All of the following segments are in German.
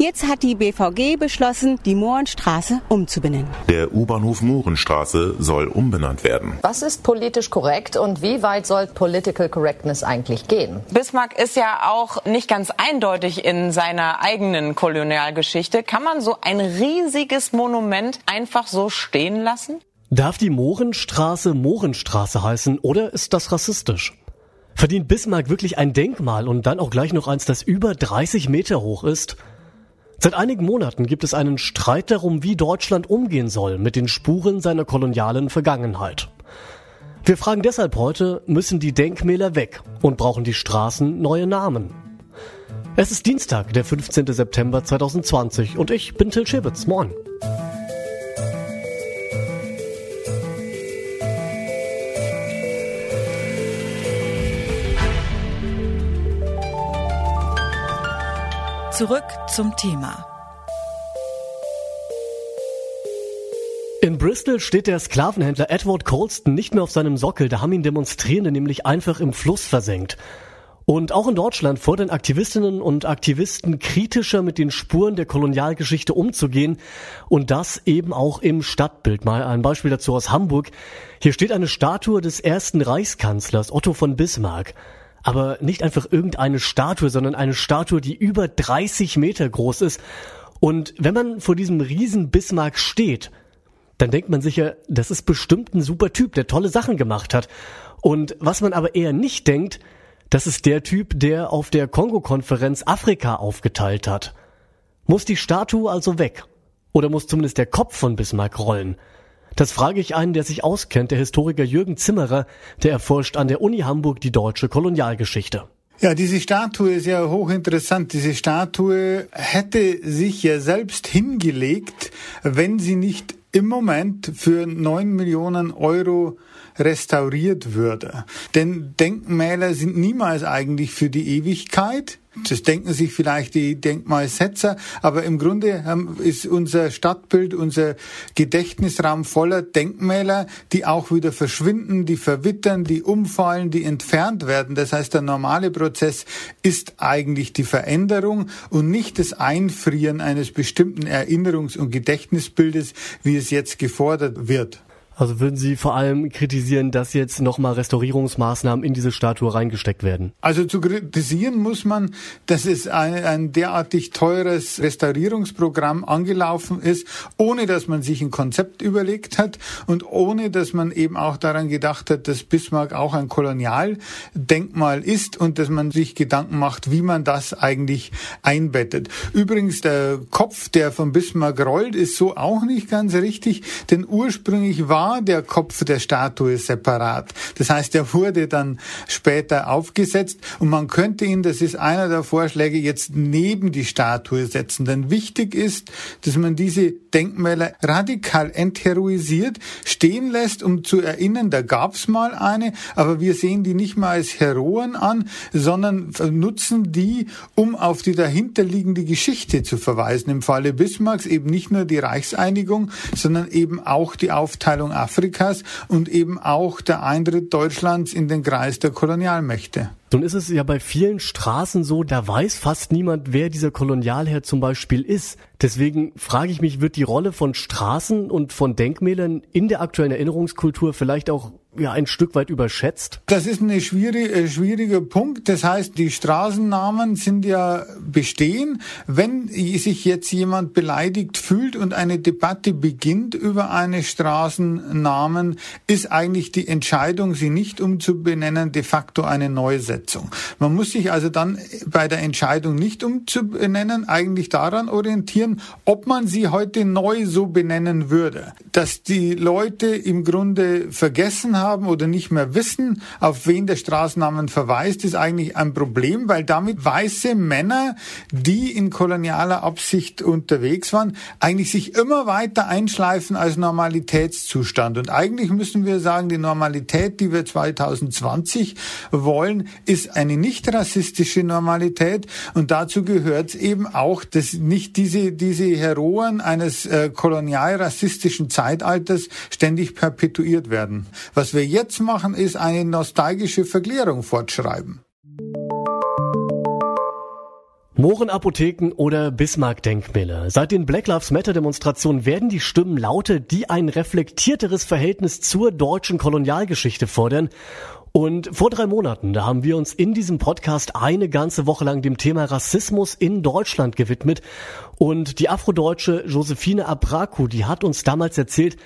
Jetzt hat die BVG beschlossen, die Mohrenstraße umzubenennen. Der U-Bahnhof Mohrenstraße soll umbenannt werden. Was ist politisch korrekt und wie weit soll Political Correctness eigentlich gehen? Bismarck ist ja auch nicht ganz eindeutig in seiner eigenen Kolonialgeschichte. Kann man so ein riesiges Monument einfach so stehen lassen? Darf die Mohrenstraße Mohrenstraße heißen oder ist das rassistisch? Verdient Bismarck wirklich ein Denkmal und dann auch gleich noch eins, das über 30 Meter hoch ist? Seit einigen Monaten gibt es einen Streit darum, wie Deutschland umgehen soll mit den Spuren seiner kolonialen Vergangenheit. Wir fragen deshalb heute, müssen die Denkmäler weg und brauchen die Straßen neue Namen? Es ist Dienstag, der 15. September 2020 und ich bin Till Schibitz. Moin. Zurück zum Thema. In Bristol steht der Sklavenhändler Edward Colston nicht mehr auf seinem Sockel, da haben ihn Demonstrierende nämlich einfach im Fluss versenkt. Und auch in Deutschland fordern Aktivistinnen und Aktivisten kritischer mit den Spuren der Kolonialgeschichte umzugehen und das eben auch im Stadtbild. Mal ein Beispiel dazu aus Hamburg. Hier steht eine Statue des ersten Reichskanzlers Otto von Bismarck. Aber nicht einfach irgendeine Statue, sondern eine Statue, die über 30 Meter groß ist. Und wenn man vor diesem riesen Bismarck steht, dann denkt man sicher, das ist bestimmt ein super Typ, der tolle Sachen gemacht hat. Und was man aber eher nicht denkt, das ist der Typ, der auf der Kongo-Konferenz Afrika aufgeteilt hat. Muss die Statue also weg? Oder muss zumindest der Kopf von Bismarck rollen? Das frage ich einen, der sich auskennt, der Historiker Jürgen Zimmerer, der erforscht an der Uni Hamburg die deutsche Kolonialgeschichte. Ja, diese Statue ist ja hochinteressant. Diese Statue hätte sich ja selbst hingelegt, wenn sie nicht im Moment für neun Millionen Euro restauriert würde. Denn Denkmäler sind niemals eigentlich für die Ewigkeit. Das denken sich vielleicht die Denkmalsetzer, aber im Grunde ist unser Stadtbild, unser Gedächtnisraum voller Denkmäler, die auch wieder verschwinden, die verwittern, die umfallen, die entfernt werden. Das heißt, der normale Prozess ist eigentlich die Veränderung und nicht das Einfrieren eines bestimmten Erinnerungs- und Gedächtnisbildes, wie es jetzt gefordert wird. Also würden Sie vor allem kritisieren, dass jetzt nochmal Restaurierungsmaßnahmen in diese Statue reingesteckt werden? Also zu kritisieren muss man, dass es ein, ein derartig teures Restaurierungsprogramm angelaufen ist, ohne dass man sich ein Konzept überlegt hat und ohne dass man eben auch daran gedacht hat, dass Bismarck auch ein Kolonialdenkmal ist und dass man sich Gedanken macht, wie man das eigentlich einbettet. Übrigens, der Kopf, der von Bismarck rollt, ist so auch nicht ganz richtig, denn ursprünglich war war der Kopf der Statue separat. Das heißt, er wurde dann später aufgesetzt und man könnte ihn, das ist einer der Vorschläge, jetzt neben die Statue setzen. Denn wichtig ist, dass man diese Denkmäler radikal entheroisiert, stehen lässt, um zu erinnern, da gab's mal eine, aber wir sehen die nicht mal als Heroen an, sondern nutzen die, um auf die dahinterliegende Geschichte zu verweisen. Im Falle Bismarcks eben nicht nur die Reichseinigung, sondern eben auch die Aufteilung Afrikas und eben auch der Eintritt Deutschlands in den Kreis der Kolonialmächte. Nun ist es ja bei vielen Straßen so, da weiß fast niemand, wer dieser Kolonialherr zum Beispiel ist. Deswegen frage ich mich, wird die Rolle von Straßen und von Denkmälern in der aktuellen Erinnerungskultur vielleicht auch ja ein Stück weit überschätzt? Das ist ein äh, schwieriger Punkt. Das heißt, die Straßennamen sind ja bestehen. Wenn sich jetzt jemand beleidigt fühlt und eine Debatte beginnt über eine Straßennamen, ist eigentlich die Entscheidung, sie nicht umzubenennen, de facto eine Neusetzung. Man muss sich also dann bei der Entscheidung nicht umzubenennen eigentlich daran orientieren, ob man sie heute neu so benennen würde. Dass die Leute im Grunde vergessen haben oder nicht mehr wissen, auf wen der Straßennamen verweist, ist eigentlich ein Problem, weil damit weiße Männer, die in kolonialer Absicht unterwegs waren, eigentlich sich immer weiter einschleifen als Normalitätszustand. Und eigentlich müssen wir sagen, die Normalität, die wir 2020 wollen, ist eine nicht rassistische Normalität. Und dazu gehört eben auch, dass nicht diese, diese Heroen eines äh, kolonial-rassistischen Zeitalters ständig perpetuiert werden. Was wir jetzt machen, ist eine nostalgische Verklärung fortschreiben. Mohrenapotheken oder Bismarck-Denkmäler. Seit den Black Lives Matter-Demonstrationen werden die Stimmen lauter, die ein reflektierteres Verhältnis zur deutschen Kolonialgeschichte fordern. Und vor drei Monaten, da haben wir uns in diesem Podcast eine ganze Woche lang dem Thema Rassismus in Deutschland gewidmet. Und die Afrodeutsche Josephine Abraku, die hat uns damals erzählt,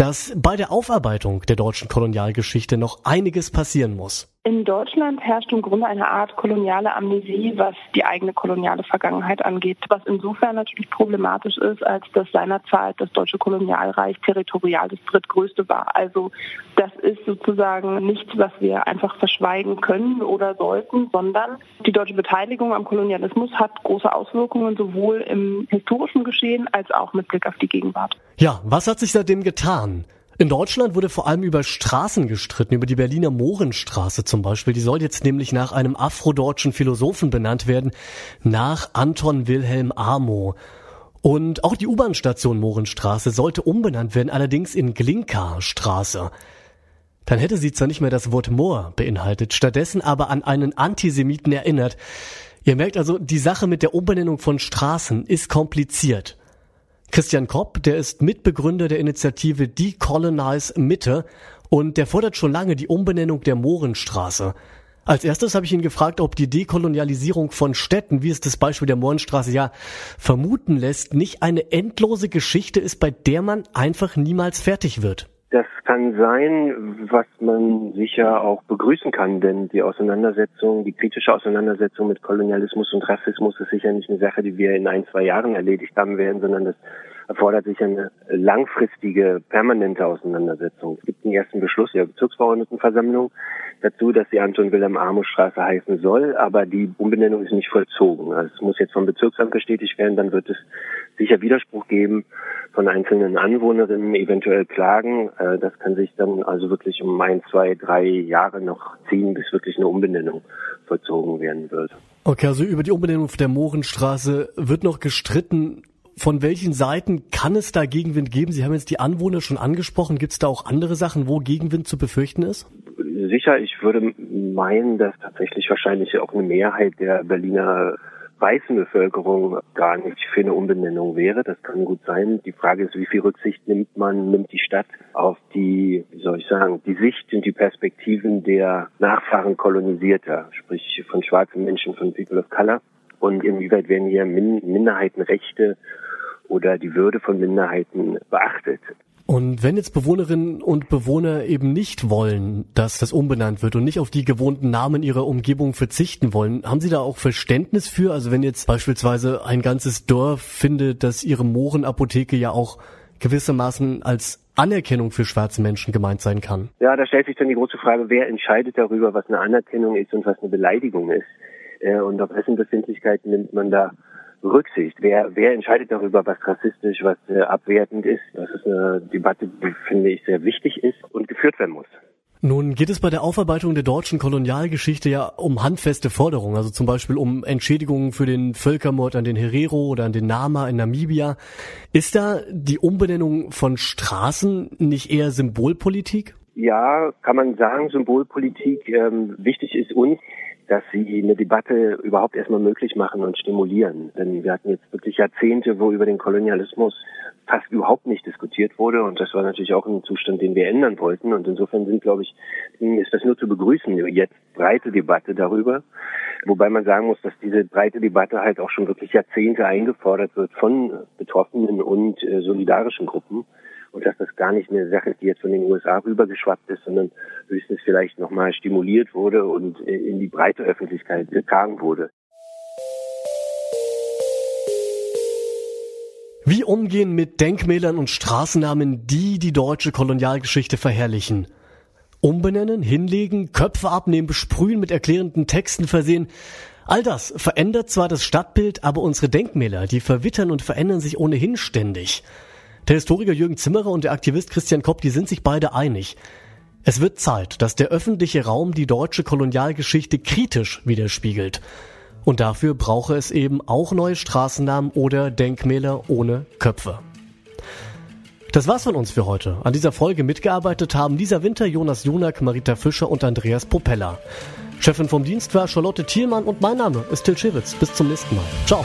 dass bei der Aufarbeitung der deutschen Kolonialgeschichte noch einiges passieren muss. In Deutschland herrscht im Grunde eine Art koloniale Amnesie, was die eigene koloniale Vergangenheit angeht, was insofern natürlich problematisch ist, als dass seinerzeit das deutsche Kolonialreich territorial das drittgrößte war. Also das ist sozusagen nichts, was wir einfach verschweigen können oder sollten, sondern die deutsche Beteiligung am Kolonialismus hat große Auswirkungen sowohl im historischen Geschehen als auch mit Blick auf die Gegenwart. Ja, was hat sich seitdem getan? In Deutschland wurde vor allem über Straßen gestritten, über die Berliner Mohrenstraße zum Beispiel. Die soll jetzt nämlich nach einem afrodeutschen Philosophen benannt werden, nach Anton Wilhelm Amo. Und auch die U-Bahn-Station Mohrenstraße sollte umbenannt werden, allerdings in Glinka-Straße. Dann hätte sie zwar nicht mehr das Wort Moor beinhaltet, stattdessen aber an einen Antisemiten erinnert. Ihr merkt also, die Sache mit der Umbenennung von Straßen ist kompliziert. Christian Kopp, der ist Mitbegründer der Initiative Decolonize Mitte und der fordert schon lange die Umbenennung der Mohrenstraße. Als erstes habe ich ihn gefragt, ob die Dekolonialisierung von Städten, wie es das Beispiel der Mohrenstraße ja vermuten lässt, nicht eine endlose Geschichte ist, bei der man einfach niemals fertig wird. Das kann sein, was man sicher auch begrüßen kann, denn die Auseinandersetzung, die kritische Auseinandersetzung mit Kolonialismus und Rassismus ist sicher nicht eine Sache, die wir in ein, zwei Jahren erledigt haben werden, sondern das erfordert sich eine langfristige, permanente Auseinandersetzung. Es gibt einen ersten Beschluss der Bezirksverordnetenversammlung dazu, dass die Anton Wilhelm Amo Straße heißen soll, aber die Umbenennung ist nicht vollzogen. Also es muss jetzt vom Bezirksamt bestätigt werden, dann wird es sicher Widerspruch geben von einzelnen Anwohnerinnen, eventuell Klagen. Äh, das kann sich dann also wirklich um ein, zwei, drei Jahre noch ziehen, bis wirklich eine Umbenennung vollzogen werden wird. Okay, also über die Umbenennung der Mohrenstraße wird noch gestritten. Von welchen Seiten kann es da Gegenwind geben? Sie haben jetzt die Anwohner schon angesprochen. Gibt es da auch andere Sachen, wo Gegenwind zu befürchten ist? Sicher, ich würde meinen, dass tatsächlich wahrscheinlich auch eine Mehrheit der Berliner weißen Bevölkerung gar nicht für eine Umbenennung wäre. Das kann gut sein. Die Frage ist, wie viel Rücksicht nimmt man, nimmt die Stadt auf die, wie soll ich sagen, die Sicht und die Perspektiven der Nachfahren kolonisierter, sprich von schwarzen Menschen, von People of Color. Und inwieweit werden hier Minderheitenrechte oder die Würde von Minderheiten beachtet. Und wenn jetzt Bewohnerinnen und Bewohner eben nicht wollen, dass das umbenannt wird und nicht auf die gewohnten Namen ihrer Umgebung verzichten wollen, haben Sie da auch Verständnis für? Also wenn jetzt beispielsweise ein ganzes Dorf findet, dass ihre Mohrenapotheke ja auch gewissermaßen als Anerkennung für schwarze Menschen gemeint sein kann. Ja, da stellt sich dann die große Frage, wer entscheidet darüber, was eine Anerkennung ist und was eine Beleidigung ist. Äh, und auf wessen Befindlichkeiten nimmt man da Rücksicht. Wer, wer entscheidet darüber, was rassistisch, was äh, abwertend ist? Das ist eine Debatte, die finde ich sehr wichtig ist und geführt werden muss. Nun geht es bei der Aufarbeitung der deutschen Kolonialgeschichte ja um handfeste Forderungen, also zum Beispiel um Entschädigungen für den Völkermord an den Herero oder an den Nama in Namibia. Ist da die Umbenennung von Straßen nicht eher Symbolpolitik? Ja, kann man sagen, Symbolpolitik. Ähm, wichtig ist uns, dass sie eine Debatte überhaupt erstmal möglich machen und stimulieren. Denn wir hatten jetzt wirklich Jahrzehnte, wo über den Kolonialismus fast überhaupt nicht diskutiert wurde. Und das war natürlich auch ein Zustand, den wir ändern wollten. Und insofern sind, glaube ich, ist das nur zu begrüßen, jetzt breite Debatte darüber, wobei man sagen muss, dass diese breite Debatte halt auch schon wirklich Jahrzehnte eingefordert wird von Betroffenen und äh, solidarischen Gruppen und dass das gar nicht eine Sache ist, die jetzt von den USA rübergeschwappt ist, sondern höchstens vielleicht nochmal stimuliert wurde und in die breite Öffentlichkeit getragen wurde. Wie umgehen mit Denkmälern und Straßennamen, die die deutsche Kolonialgeschichte verherrlichen? Umbenennen, hinlegen, Köpfe abnehmen, besprühen, mit erklärenden Texten versehen. All das verändert zwar das Stadtbild, aber unsere Denkmäler, die verwittern und verändern sich ohnehin ständig. Der Historiker Jürgen Zimmerer und der Aktivist Christian Kopp, die sind sich beide einig. Es wird Zeit, dass der öffentliche Raum die deutsche Kolonialgeschichte kritisch widerspiegelt. Und dafür brauche es eben auch neue Straßennamen oder Denkmäler ohne Köpfe. Das war's von uns für heute. An dieser Folge mitgearbeitet haben dieser Winter Jonas Junak, Marita Fischer und Andreas Propeller. Chefin vom Dienst war Charlotte Thielmann und mein Name ist Till Schewitz. Bis zum nächsten Mal. Ciao.